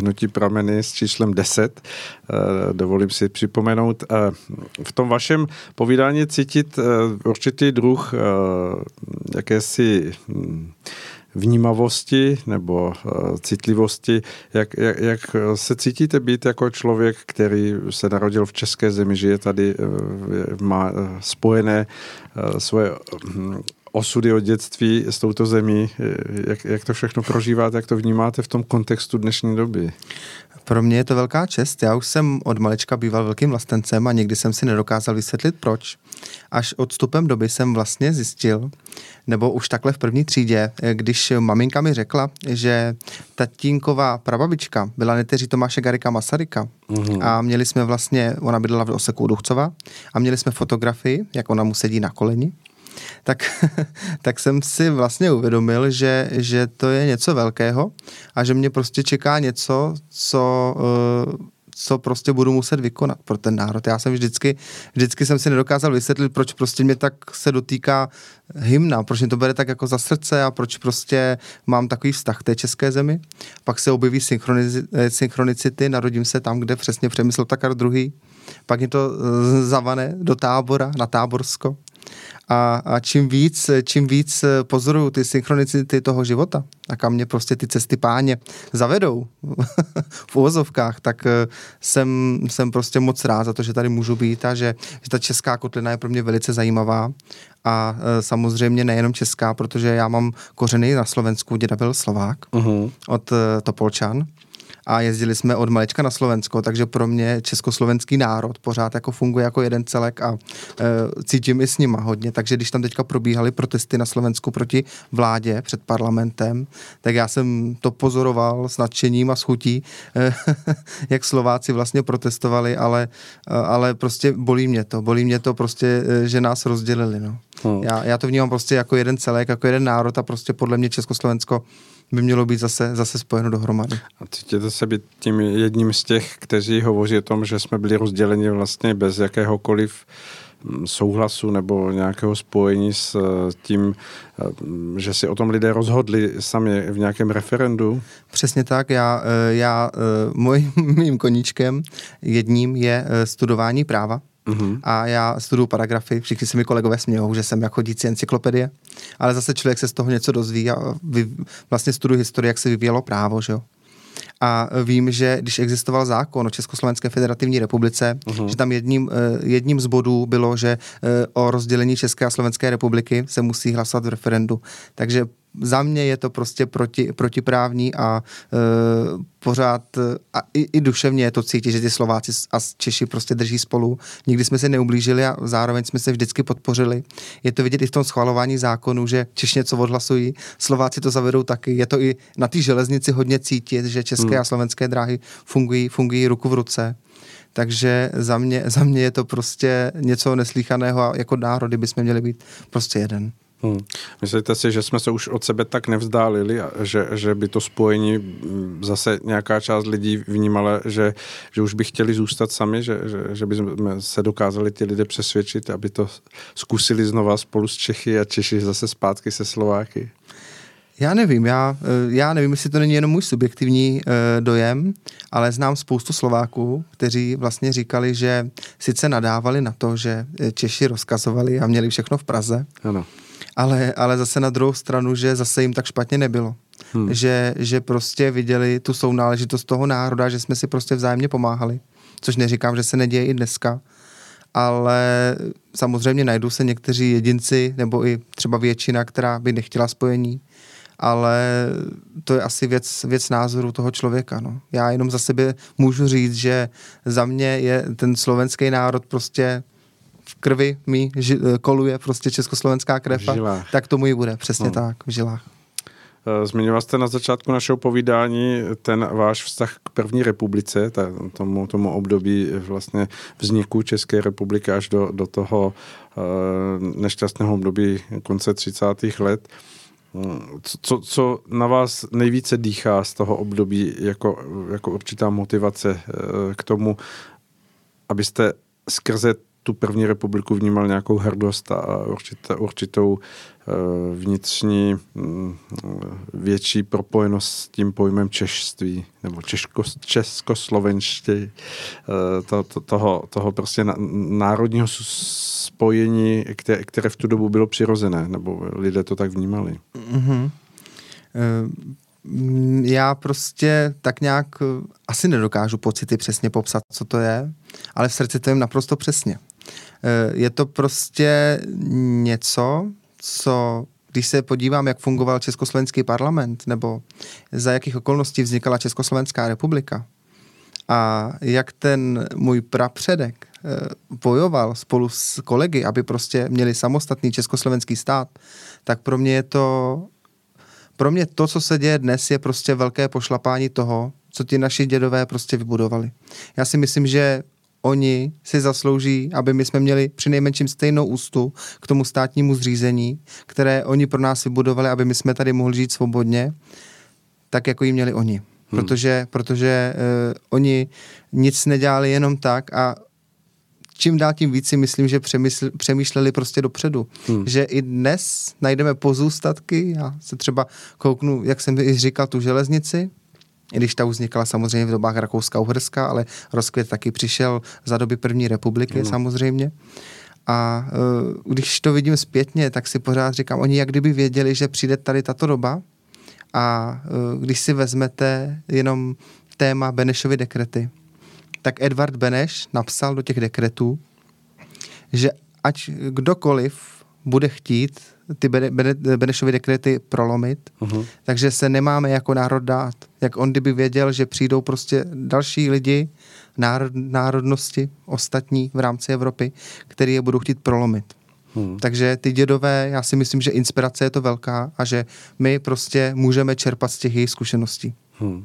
Hnutí prameny s číslem 10. Eh, dovolím si připomenout. V tom vašem povídání cítit určitý druh jakési hm, vnímavosti nebo uh, citlivosti, jak, jak, jak se cítíte být jako člověk, který se narodil v české zemi, žije tady, uh, má uh, spojené svoje uh, osudy od dětství s touto zemí. Jak, jak to všechno prožíváte, jak to vnímáte v tom kontextu dnešní doby? Pro mě je to velká čest. Já už jsem od malička býval velkým vlastencem a nikdy jsem si nedokázal vysvětlit proč. Až odstupem doby jsem vlastně zjistil, nebo už takhle v první třídě, když maminka mi řekla, že tatínková prababička byla neteří Tomáše Garika Masaryka mm-hmm. a měli jsme vlastně, ona bydlela v Oseku Duchcova a měli jsme fotografii, jak ona mu sedí na koleni tak, [laughs] tak jsem si vlastně uvědomil, že, že to je něco velkého a že mě prostě čeká něco, co, uh, co prostě budu muset vykonat pro ten národ. Já jsem vždycky, vždycky jsem si nedokázal vysvětlit, proč prostě mě tak se dotýká hymna, proč mě to bere tak jako za srdce a proč prostě mám takový vztah té české zemi. Pak se objeví synchronicity, narodím se tam, kde přesně přemysl Takar druhý. Pak mě to eh, zavane do tábora, na Táborsko a, a čím víc, čím víc pozoruju ty synchronicity toho života a kam mě prostě ty cesty páně zavedou [laughs] v uvozovkách, tak eh, jsem, jsem prostě moc rád za to, že tady můžu být a že, že ta česká kotlina je pro mě velice zajímavá a eh, samozřejmě nejenom česká, protože já mám kořeny na Slovensku, děda byl Slovák uh-huh. od eh, Topolčan a jezdili jsme od malečka na Slovensko, takže pro mě československý národ pořád jako funguje jako jeden celek a e, cítím i s nima hodně, takže když tam teďka probíhaly protesty na Slovensku proti vládě před parlamentem, tak já jsem to pozoroval s nadšením a schutí, e, [laughs] jak Slováci vlastně protestovali, ale, e, ale prostě bolí mě to, bolí mě to prostě, e, že nás rozdělili, no. Hmm. Já, já to vnímám prostě jako jeden celek, jako jeden národ a prostě podle mě Československo by mělo být zase, zase spojeno dohromady. A cítíte se být tím jedním z těch, kteří hovoří o tom, že jsme byli rozděleni vlastně bez jakéhokoliv mm, souhlasu nebo nějakého spojení s tím, že si o tom lidé rozhodli sami v nějakém referendu? Přesně tak. Já, já můj, [laughs] mým koníčkem jedním je studování práva. Mm-hmm. A já studuju paragrafy, všichni se mi kolegové smějou, že jsem jako chodící encyklopedie, ale zase člověk se z toho něco dozví a vy, vlastně studuji historii, jak se vyvíjelo právo, že jo. A vím, že když existoval zákon o Československé federativní republice, uh-huh. že tam jedním, eh, jedním z bodů bylo, že eh, o rozdělení České a Slovenské republiky se musí hlasovat v referendu. Takže za mě je to prostě proti, protiprávní a e, pořád a i, i duševně je to cítit, že ty Slováci a Češi prostě drží spolu. Nikdy jsme se neublížili a zároveň jsme se vždycky podpořili. Je to vidět i v tom schvalování zákonu, že Češi něco odhlasují, Slováci to zavedou taky. Je to i na té železnici hodně cítit, že české hmm. a slovenské dráhy fungují, fungují ruku v ruce. Takže za mě, za mě je to prostě něco neslíchaného a jako národy bychom měli být prostě jeden. Hmm. Myslíte si, že jsme se už od sebe tak nevzdálili, že, že by to spojení zase nějaká část lidí vnímala, že, že už by chtěli zůstat sami, že, že, že by se dokázali ti lidé přesvědčit, aby to zkusili znova spolu s Čechy a Češi zase zpátky se Slováky? Já nevím, já, eh, já nevím, jestli to není jenom můj subjektivní uh, dojem, ale znám spoustu Slováků, kteří vlastně říkali, že sice nadávali na to, že Češi rozkazovali a měli všechno v Praze, ano ale, ale zase na druhou stranu, že zase jim tak špatně nebylo. Hmm. Že, že prostě viděli tu sounáležitost toho národa, že jsme si prostě vzájemně pomáhali. Což neříkám, že se neděje i dneska, ale samozřejmě najdou se někteří jedinci, nebo i třeba většina, která by nechtěla spojení, ale to je asi věc, věc názoru toho člověka. No. Já jenom za sebe můžu říct, že za mě je ten slovenský národ prostě krvi mi ži, eh, koluje prostě československá krev, tak tomu i bude, přesně no. tak, v žilách. Eh, zmiňoval jste na začátku našeho povídání ten váš vztah k první republice, ta, tomu, tomu období vlastně vzniku České republiky až do, do toho uh, nešťastného období konce 30. let. Co, co, co na vás nejvíce dýchá z toho období jako, jako určitá motivace k tomu, abyste skrze tu první republiku vnímal nějakou hrdost a určitě, určitou eh, vnitřní mm, větší propojenost s tím pojmem češství nebo česko, českoslovenští eh, to, to, toho, toho prostě národního spojení, které, které v tu dobu bylo přirozené, nebo lidé to tak vnímali. Mm-hmm. Já prostě tak nějak asi nedokážu pocity přesně popsat, co to je, ale v srdci to je naprosto přesně. Eh, je to prostě něco, co když se podívám, jak fungoval Československý parlament, nebo za jakých okolností vznikala Československá republika, a jak ten můj prapředek eh, bojoval spolu s kolegy, aby prostě měli samostatný československý stát, tak pro mě je to pro mě to, co se děje dnes, je prostě velké pošlapání toho, co ti naši dědové prostě vybudovali. Já si myslím, že oni si zaslouží, aby my jsme měli při nejmenším stejnou ústu k tomu státnímu zřízení, které oni pro nás vybudovali, aby my jsme tady mohli žít svobodně, tak jako ji měli oni. Hmm. Protože, protože uh, oni nic nedělali jenom tak a čím dál tím víc si myslím, že přemysl, přemýšleli prostě dopředu. Hmm. Že i dnes najdeme pozůstatky, já se třeba kouknu, jak jsem i říkal, tu železnici, i když ta vznikla samozřejmě v dobách Rakouska-Uherska, ale rozkvět taky přišel za doby první republiky mm. samozřejmě. A uh, když to vidím zpětně, tak si pořád říkám, oni jak kdyby věděli, že přijde tady tato doba a uh, když si vezmete jenom téma Benešovy dekrety, tak Edward Beneš napsal do těch dekretů, že ať kdokoliv bude chtít ty Benešovy dekrety prolomit, uh-huh. takže se nemáme jako národ dát. Jak on kdyby věděl, že přijdou prostě další lidi, národ, národnosti, ostatní v rámci Evropy, který je budou chtít prolomit. Hmm. Takže ty dědové, já si myslím, že inspirace je to velká a že my prostě můžeme čerpat z těch jejich zkušeností. Hmm.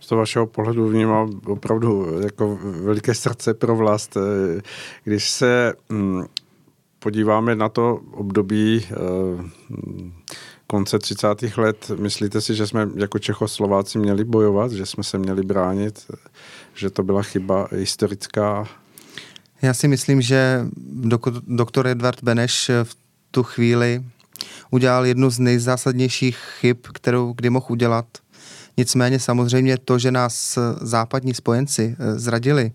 Z toho vašeho pohledu vnímám opravdu jako veliké srdce pro vlast. Když se hm, podíváme na to období eh, konce 30. let, myslíte si, že jsme jako Čechoslováci měli bojovat, že jsme se měli bránit, že to byla chyba historická? Já si myslím, že doktor Edward Beneš v tu chvíli udělal jednu z nejzásadnějších chyb, kterou kdy mohl udělat. Nicméně samozřejmě to, že nás západní spojenci eh, zradili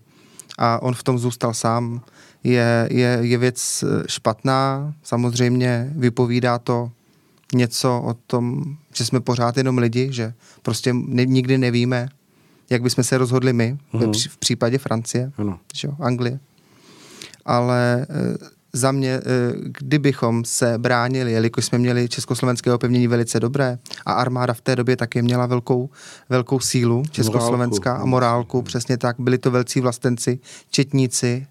a on v tom zůstal sám, je, je, je věc eh, špatná. Samozřejmě vypovídá to něco o tom, že jsme pořád jenom lidi, že prostě ne, nikdy nevíme, jak bychom se rozhodli my uh-huh. v případě Francie, ano. Že Anglie. Ale e, za mě, e, kdybychom se bránili, jelikož jsme měli československé opevnění velice dobré a armáda v té době také měla velkou, velkou sílu, československá morálku. a morálku, přesně tak, byli to velcí vlastenci, četníci,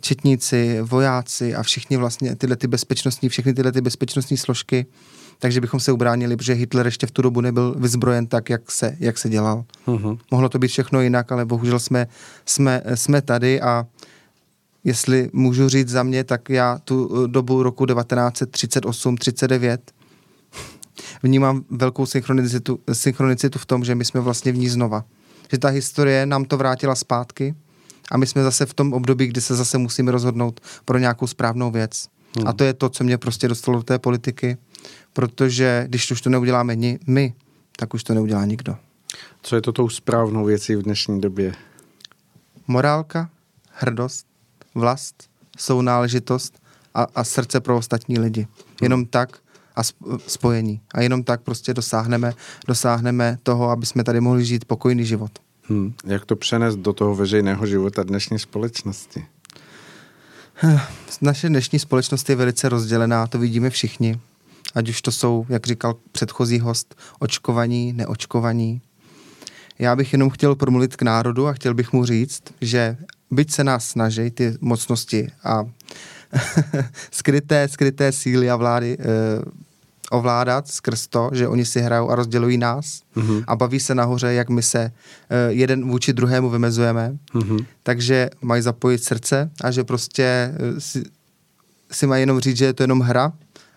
četníci, vojáci a všichni vlastně tyhle ty bezpečnostní, všechny tyhle ty bezpečnostní složky, takže bychom se ubránili, protože Hitler ještě v tu dobu nebyl vyzbrojen tak, jak se, jak se dělal. Uh-huh. Mohlo to být všechno jinak, ale bohužel jsme, jsme, jsme tady a jestli můžu říct za mě, tak já tu dobu roku 1938-39 [laughs] vnímám velkou synchronicitu, synchronicitu v tom, že my jsme vlastně v ní znova. Že ta historie nám to vrátila zpátky a my jsme zase v tom období, kdy se zase musíme rozhodnout pro nějakou správnou věc. Hmm. A to je to, co mě prostě dostalo do té politiky protože když už to neuděláme my, tak už to neudělá nikdo. Co je to tou správnou věcí v dnešní době? Morálka, hrdost, vlast, sounáležitost a, a srdce pro ostatní lidi. Hmm. Jenom tak a spojení. A jenom tak prostě dosáhneme, dosáhneme toho, aby jsme tady mohli žít pokojný život. Hmm. Jak to přenést do toho veřejného života dnešní společnosti? Naše dnešní společnost je velice rozdělená, to vidíme všichni ať už to jsou, jak říkal předchozí host, očkovaní, neočkovaní. Já bych jenom chtěl promluvit k národu a chtěl bych mu říct, že byť se nás snaží ty mocnosti a [laughs] skryté, skryté síly a vlády e, ovládat skrz to, že oni si hrajou a rozdělují nás mm-hmm. a baví se nahoře, jak my se e, jeden vůči druhému vymezujeme. Mm-hmm. Takže mají zapojit srdce a že prostě e, si, si mají jenom říct, že je to jenom hra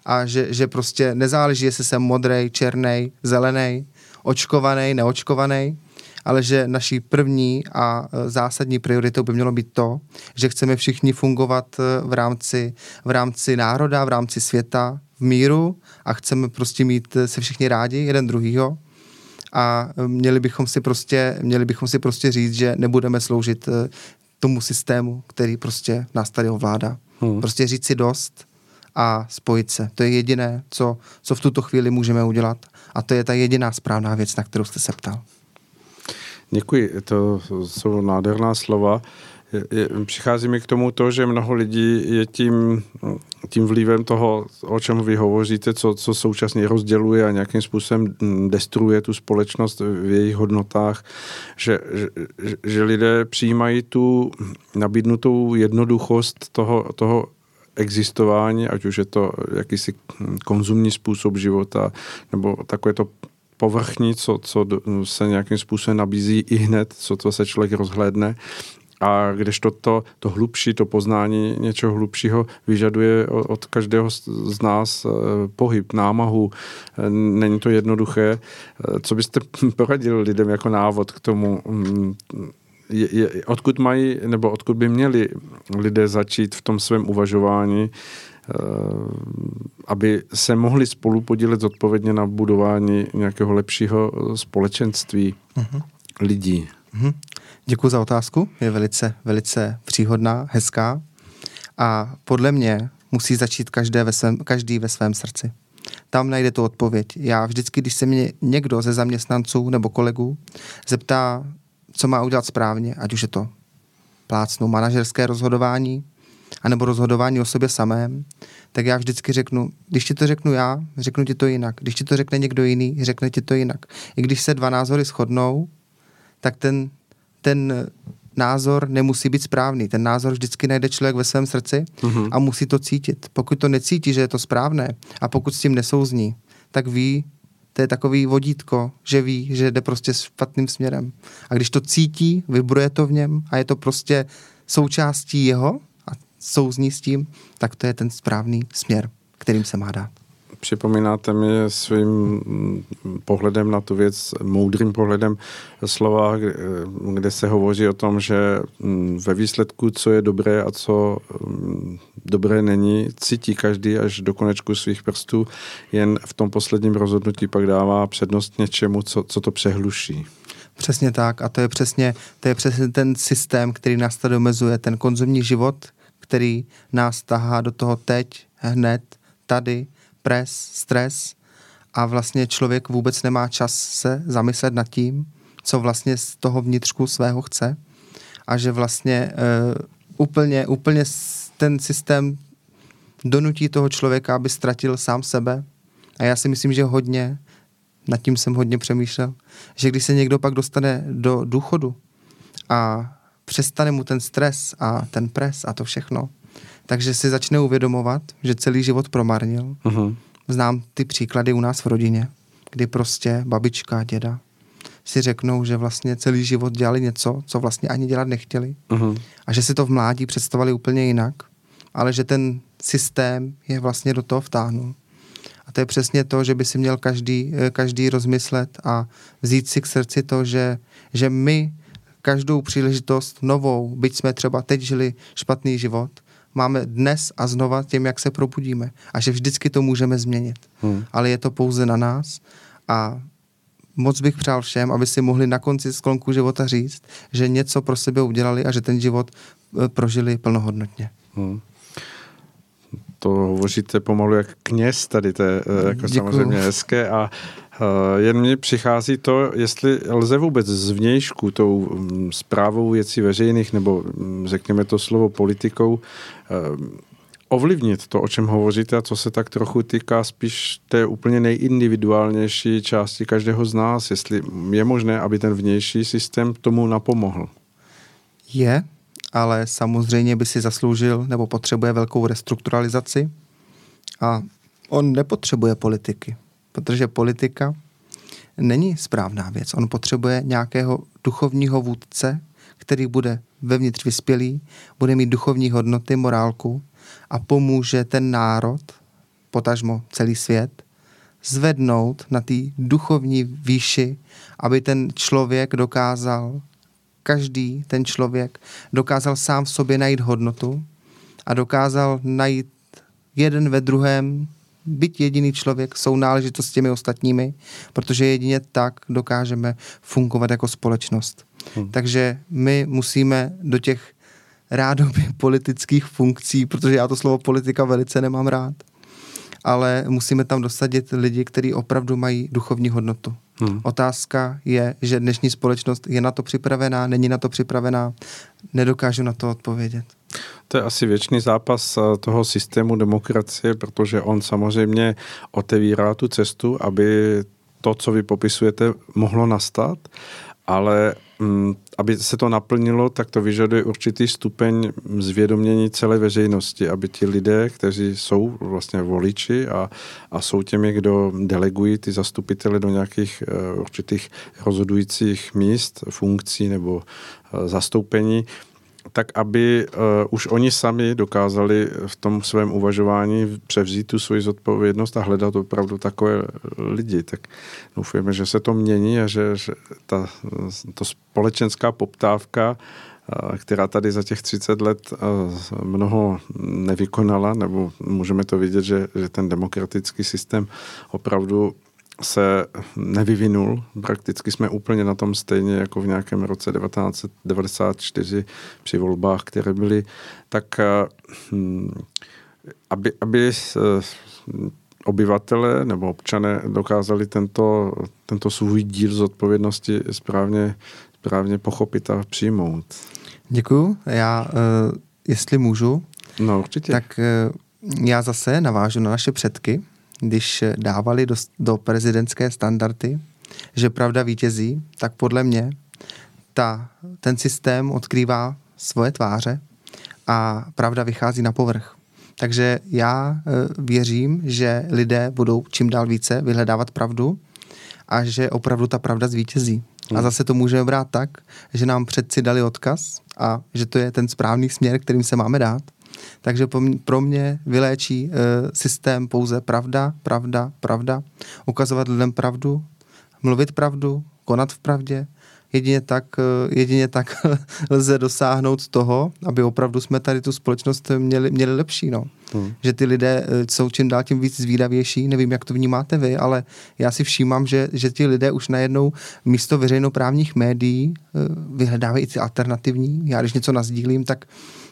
a že, že prostě nezáleží, jestli jsem modrej, černý, zelený, očkovaný, neočkovaný, ale že naší první a e, zásadní prioritou by mělo být to, že chceme všichni fungovat v rámci, v rámci národa, v rámci světa, v míru a chceme prostě mít e, se všichni rádi jeden druhýho a měli bychom si prostě, měli bychom si prostě říct, že nebudeme sloužit tomu systému, který prostě nás tady ovládá. Hmm. Prostě říct si dost, a spojit se. To je jediné, co, co v tuto chvíli můžeme udělat a to je ta jediná správná věc, na kterou jste se ptal. Děkuji, to jsou nádherná slova. Je, přichází mi k tomu to, že mnoho lidí je tím, tím vlivem toho, o čem vy hovoříte, co, co současně rozděluje a nějakým způsobem destruuje tu společnost v jejich hodnotách, že, že, že lidé přijímají tu nabídnutou jednoduchost toho, toho existování, ať už je to jakýsi konzumní způsob života, nebo takové to povrchní, co, co se nějakým způsobem nabízí i hned, co to se člověk rozhlédne. A když to, to, to hlubší, to poznání něčeho hlubšího vyžaduje od každého z nás eh, pohyb, námahu. Eh, není to jednoduché. Eh, co byste [laughs] poradil lidem jako návod k tomu, mm, je, je, odkud mají, nebo odkud by měli lidé začít v tom svém uvažování, aby se mohli spolu podílet odpovědně na budování nějakého lepšího společenství uh-huh. lidí. Uh-huh. Děkuji za otázku, je velice, velice příhodná, hezká a podle mě musí začít každé ve svém, každý ve svém srdci. Tam najde tu odpověď. Já vždycky, když se mě někdo ze zaměstnanců nebo kolegů zeptá, co má udělat správně, ať už je to plácnou manažerské rozhodování, anebo rozhodování o sobě samém, tak já vždycky řeknu, když ti to řeknu já, řeknu ti to jinak. Když ti to řekne někdo jiný, řekne ti to jinak. I když se dva názory shodnou, tak ten, ten názor nemusí být správný. Ten názor vždycky najde člověk ve svém srdci mm-hmm. a musí to cítit. Pokud to necítí, že je to správné a pokud s tím nesouzní, tak ví, to je takový vodítko, že ví, že jde prostě špatným směrem. A když to cítí, vybruje to v něm a je to prostě součástí jeho a souzní s tím, tak to je ten správný směr, kterým se má dát. Připomínáte mi svým pohledem na tu věc, moudrým pohledem slova, kde se hovoří o tom, že mm, ve výsledku, co je dobré a co mm, dobré není, cítí každý až do konečku svých prstů, jen v tom posledním rozhodnutí pak dává přednost něčemu, co, co to přehluší. Přesně tak a to je přesně, to je přesně ten systém, který nás tady omezuje, ten konzumní život, který nás tahá do toho teď, hned, tady, pres, stres a vlastně člověk vůbec nemá čas se zamyslet nad tím, co vlastně z toho vnitřku svého chce. A že vlastně uh, úplně, úplně ten systém donutí toho člověka, aby ztratil sám sebe. A já si myslím, že hodně, nad tím jsem hodně přemýšlel, že když se někdo pak dostane do důchodu a přestane mu ten stres a ten pres a to všechno, takže si začne uvědomovat, že celý život promarnil. Uh-huh. Znám ty příklady u nás v rodině, kdy prostě babička, děda si řeknou, že vlastně celý život dělali něco, co vlastně ani dělat nechtěli. Uh-huh. A že si to v mládí představovali úplně jinak, ale že ten systém je vlastně do toho vtáhnul. A to je přesně to, že by si měl každý, eh, každý rozmyslet a vzít si k srdci to, že, že my každou příležitost novou, byť jsme třeba teď žili špatný život, máme dnes a znova tím, jak se probudíme. A že vždycky to můžeme změnit. Hmm. Ale je to pouze na nás a moc bych přál všem, aby si mohli na konci sklonku života říct, že něco pro sebe udělali a že ten život eh, prožili plnohodnotně. Hmm to hovoříte pomalu jak kněz tady, to je eh, jako Děkuju. samozřejmě hezké a jen mi přichází to, jestli lze vůbec zvnějšku tou zprávou mm, věcí veřejných nebo mm, řekněme to slovo politikou uh, ovlivnit to, o čem hovoříte a co se tak trochu týká spíš té úplně nejindividuálnější části každého z nás, jestli je možné, aby ten vnější systém tomu napomohl. Je, ale samozřejmě by si zasloužil nebo potřebuje velkou restrukturalizaci a on nepotřebuje politiky, protože politika není správná věc. On potřebuje nějakého duchovního vůdce, který bude vevnitř vyspělý, bude mít duchovní hodnoty, morálku a pomůže ten národ, potažmo celý svět, zvednout na té duchovní výši, aby ten člověk dokázal každý ten člověk dokázal sám v sobě najít hodnotu a dokázal najít jeden ve druhém, byť jediný člověk, jsou náležitost s těmi ostatními, protože jedině tak dokážeme fungovat jako společnost. Hmm. Takže my musíme do těch rádoby [laughs] politických funkcí, protože já to slovo politika velice nemám rád, ale musíme tam dosadit lidi, kteří opravdu mají duchovní hodnotu. Hmm. Otázka je, že dnešní společnost je na to připravená, není na to připravená, nedokážu na to odpovědět. To je asi věčný zápas eh, toho systému demokracie, protože on samozřejmě otevírá tu cestu, aby to, co vy popisujete, mohlo nastat, ale Mm, aby se to naplnilo, tak to vyžaduje určitý stupeň zvědomění celé veřejnosti, aby ti lidé, kteří jsou vlastně voliči a, a jsou těmi, kdo delegují ty zastupitele do nějakých uh, určitých rozhodujících míst, funkcí nebo uh, zastoupení, tak aby uh, už oni sami dokázali v tom svém uvažování převzít tu svoji zodpovědnost a hledat opravdu takové lidi. Tak doufujeme, že se to mění a že, že ta to společenská poptávka, uh, která tady za těch 30 let uh, mnoho nevykonala, nebo můžeme to vidět, že, že ten demokratický systém opravdu se nevyvinul. Prakticky jsme úplně na tom stejně jako v nějakém roce 1994 při volbách, které byly, tak eh, hm, aby, aby eh, obyvatele nebo občané dokázali tento, tento svůj díl z odpovědnosti správně, správně pochopit a přijmout. Děkuju. Já, uh, jestli můžu, no, určitě. tak já zase navážu na naše předky, když dávali do, do prezidentské standardy, že pravda vítězí, tak podle mě ta, ten systém odkrývá svoje tváře a pravda vychází na povrch. Takže já e, věřím, že lidé budou čím dál více vyhledávat pravdu a že opravdu ta pravda zvítězí. Hmm. A zase to můžeme brát tak, že nám předci dali odkaz a že to je ten správný směr, kterým se máme dát Takže pro mě vyléčí e, systém pouze pravda, pravda, pravda, ukazovat lidem pravdu, mluvit pravdu, konat v pravdě, Jedině tak, eh, jedině tak [laughs] lze dosáhnout toho, aby opravdu jsme tady tu společnost měli, měli lepší. No. Hmm. Že ty lidé eh, jsou čím dál tím víc zvídavější, nevím, jak to vnímáte vy, ale já si všímám, že, že ti lidé už najednou místo veřejnoprávních médií eh, vyhledávají i ty alternativní. Já když něco nazdílím, tak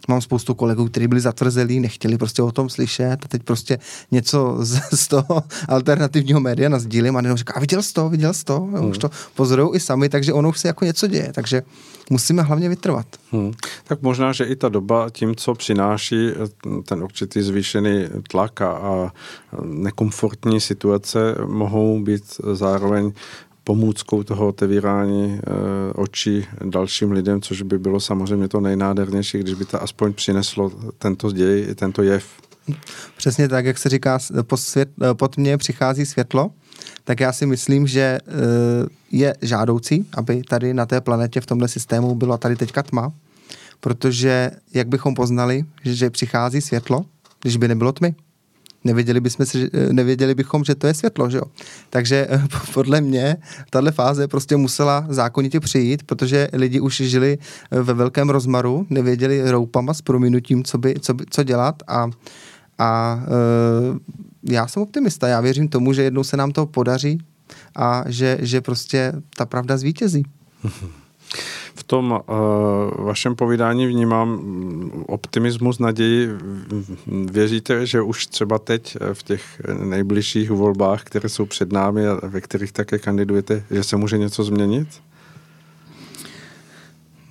mám spoustu kolegů, kteří byli zatvrzelí, nechtěli prostě o tom slyšet a teď prostě něco [laughs] z, z toho alternativního média nazdílím a jenom říká, a viděl jsi to, viděl jsi to, hmm. už to pozorují i sami, takže ono už se jako něco děje, takže musíme hlavně vytrvat. Hmm. Tak možná, že i ta doba tím, co přináší eh, ten určitý zvýšený tlak a nekomfortní situace, mohou být zároveň pomůckou toho otevírání e, očí dalším lidem, což by bylo samozřejmě to nejnádhernější, když by to aspoň přineslo tento děj, tento jev. Přesně tak, jak se říká, pod, svět, eh, pod mě přichází světlo, tak já si myslím, že e, je žádoucí, aby tady na té planetě v tomhle systému byla tady teďka tma, protože jak bychom poznali, že přichází světlo, když by nebylo tmy? Nevěděli, bychom si, nevěděli bychom, že to je světlo, že jo. Takže eh, [laughs] podle mě tahle fáze prostě musela zákonitě přijít, protože lidi už žili eh, ve velkém rozmaru, nevěděli roupama s prominutím, co, by, co, by, co dělat a, a e, já jsem optimista, já věřím tomu, že jednou se nám to podaří a že, že prostě ta pravda zvítězí. [laughs] V tom uh, vašem povídání vnímám optimismus, naději. Věříte, že už třeba teď eh, v těch nejbližších volbách, které jsou před námi a ve kterých také kandidujete, že se může něco změnit?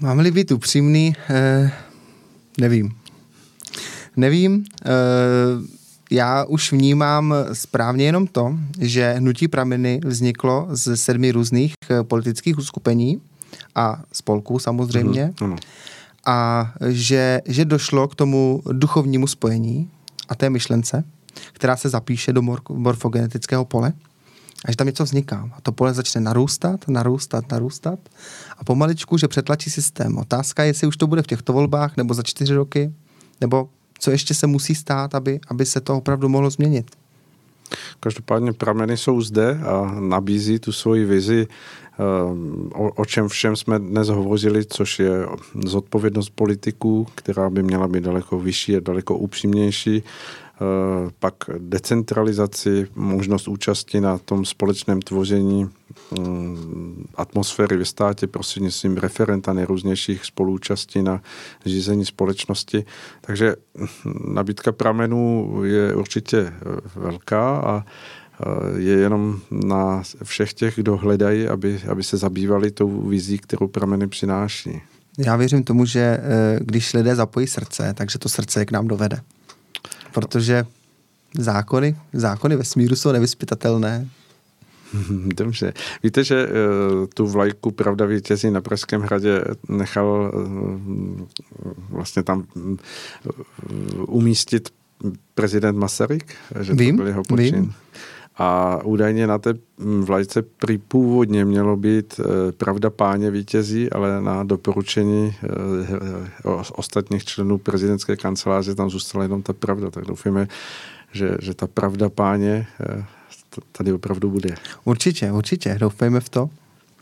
Mám-li být upřímný, eh, nevím. Nevím. Eh, já už vnímám správně jenom to, že hnutí prameny vzniklo z sedmi různých eh, politických uskupení a spolků samozřejmě. Mm-hmm. A že, že došlo k tomu duchovnímu spojení a té myšlence, která se zapíše do mor- morfogenetického pole a že tam něco vzniká. A to pole začne narůstat, narůstat, narůstat a pomaličku, že přetlačí systém. Otázka je, jestli už to bude v těchto volbách, nebo za čtyři roky, nebo co ještě se musí stát, aby, aby se to opravdu mohlo změnit. Každopádně prameny jsou zde a nabízí tu svoji vizi o, o čem všem jsme dnes hovořili, což je zodpovědnost politiků, která by měla být daleko vyšší a daleko upřímnější, eh, pak decentralizaci, možnost účasti na tom společném tvoření mm, atmosféry ve státě prostřednictvím referenta nejrůznějších spolúčastí na řízení společnosti. Takže nabídka pramenů je určitě velká a Eh, je jenom na všech těch, kdo hledají, aby, aby se zabývali tou vizí, kterou prameny přináší. Já věřím tomu, že eh, když lidé zapojí srdce, takže to srdce k nám dovede. Protože zákony, zákony ve smíru jsou nevyspytatelné. [laughs] Dobře. Víte, že uh, tu vlajku Pravda vítězí na Pražském hradě nechal vlastně tam umístit prezident Masaryk? Že vím, to byl jeho počin. Vím. A údajně na té vlajce prý původně mělo být e, pravda páně vítězí, ale na doporučení e, ostatních členů prezidentské kanceláře tam zůstala jenom ta pravda. Tak doufíme, že, že ta pravda páně tady opravdu bude. Určitě, určitě. Doufejme v to.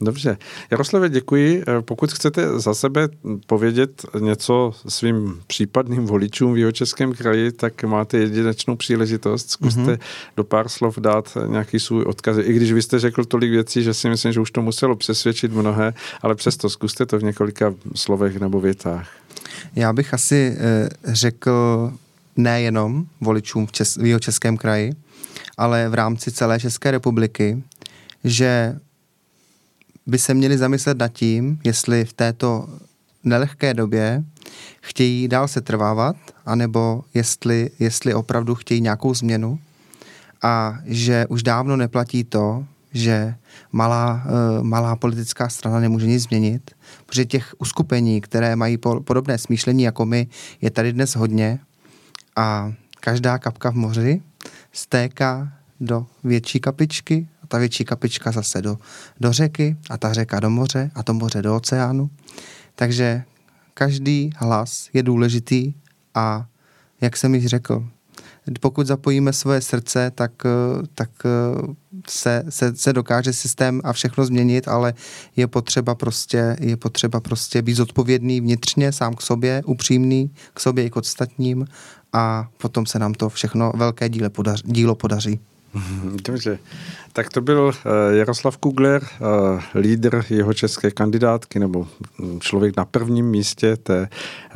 Dobře. Jaroslave, děkuji. Eh, pokud chcete za sebe povědět něco svým případným voličům v Jihočeském kraji, tak máte jedinečnou příležitost. Zkuste mm-hmm. do pár slov dát nějaký svůj odkaz. I když vy jste řekl tolik věcí, že si myslím, že už to muselo přesvědčit mnohé, ale přesto zkuste to v několika slovech nebo větách. Já bych asi eh, řekl nejenom voličům v, Čes- v Jihočeském kraji, ale v rámci celé České republiky, že by se měli zamyslet nad tím, jestli v této nelehké době chtějí dál se trvávat, anebo jestli, jestli opravdu chtějí nějakou změnu a že už dávno neplatí to, že malá, uh, malá politická strana nemůže nic změnit, protože těch uskupení, které mají po, podobné smýšlení jako my, je tady dnes hodně a každá kapka v moři stéká do větší kapičky ta větší kapička zase do, do řeky a ta řeka do moře a to moře do oceánu. Takže každý hlas je důležitý a jak jsem již řekl, pokud zapojíme svoje srdce, tak, tak se, se, se dokáže systém a všechno změnit, ale je potřeba prostě, je potřeba prostě být zodpovědný vnitřně, sám k sobě, upřímný k sobě i k ostatním a potom se nám to všechno velké díle dílo podaří. Dobře. Tak to byl eh, Jaroslav Kugler, eh, lídr jeho české kandidátky, nebo hm, člověk na prvním místě té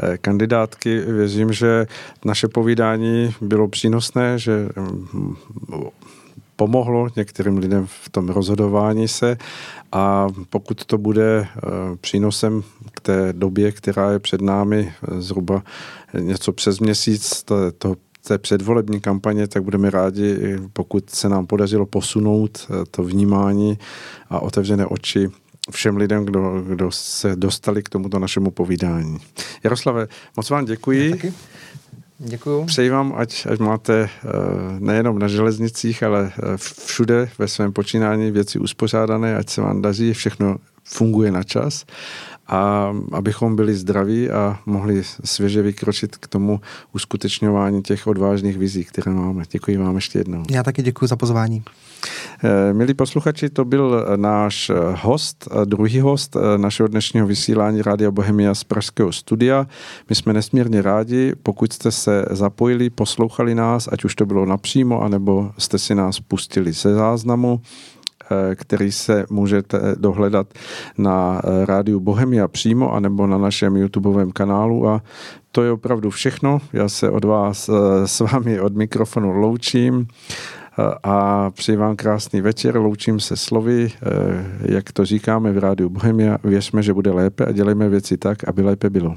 eh, kandidátky. Věřím, že naše povídání bylo přínosné, že hm, pomohlo některým lidem v tom rozhodování se a pokud to bude přínosem k té době, která je před námi zhruba něco přes měsíc, to, to té předvolební kampaně, tak budeme rádi, pokud se nám podařilo posunout eh, to vnímání a otevřené oči všem lidem, kdo, kdo se dostali k tomuto našemu povídání. Jaroslave, moc vám děkuji. Děkuju. Přeji vám, ať, ať máte eh, nejenom na železnicích, ale eh, všude ve svém počínání věci uspořádané, ať se vám daří, všechno funguje na čas a abychom byli zdraví a mohli svěže vykročit k tomu uskutečňování těch odvážných vizí, které máme. Děkuji vám ještě jednou. Já taky děkuji za pozvání. Eh, milí posluchači, to byl náš host, druhý host našeho dnešního vysílání Rádia Bohemia z Pražského studia. My jsme nesmírně rádi, pokud jste se zapojili, poslouchali nás, ať už to bylo napřímo, anebo jste si nás pustili ze záznamu. Eh, který se můžete dohledat na eh, rádiu Bohemia přímo anebo na našem YouTubeovém kanálu a to je opravdu všechno. Já se od vás eh, s vámi od mikrofonu loučím a přeji vám krásný večer. Loučím se slovy, jak to říkáme v rádiu Bohemia. Věřme, že bude lépe a dělejme věci tak, aby lépe bylo.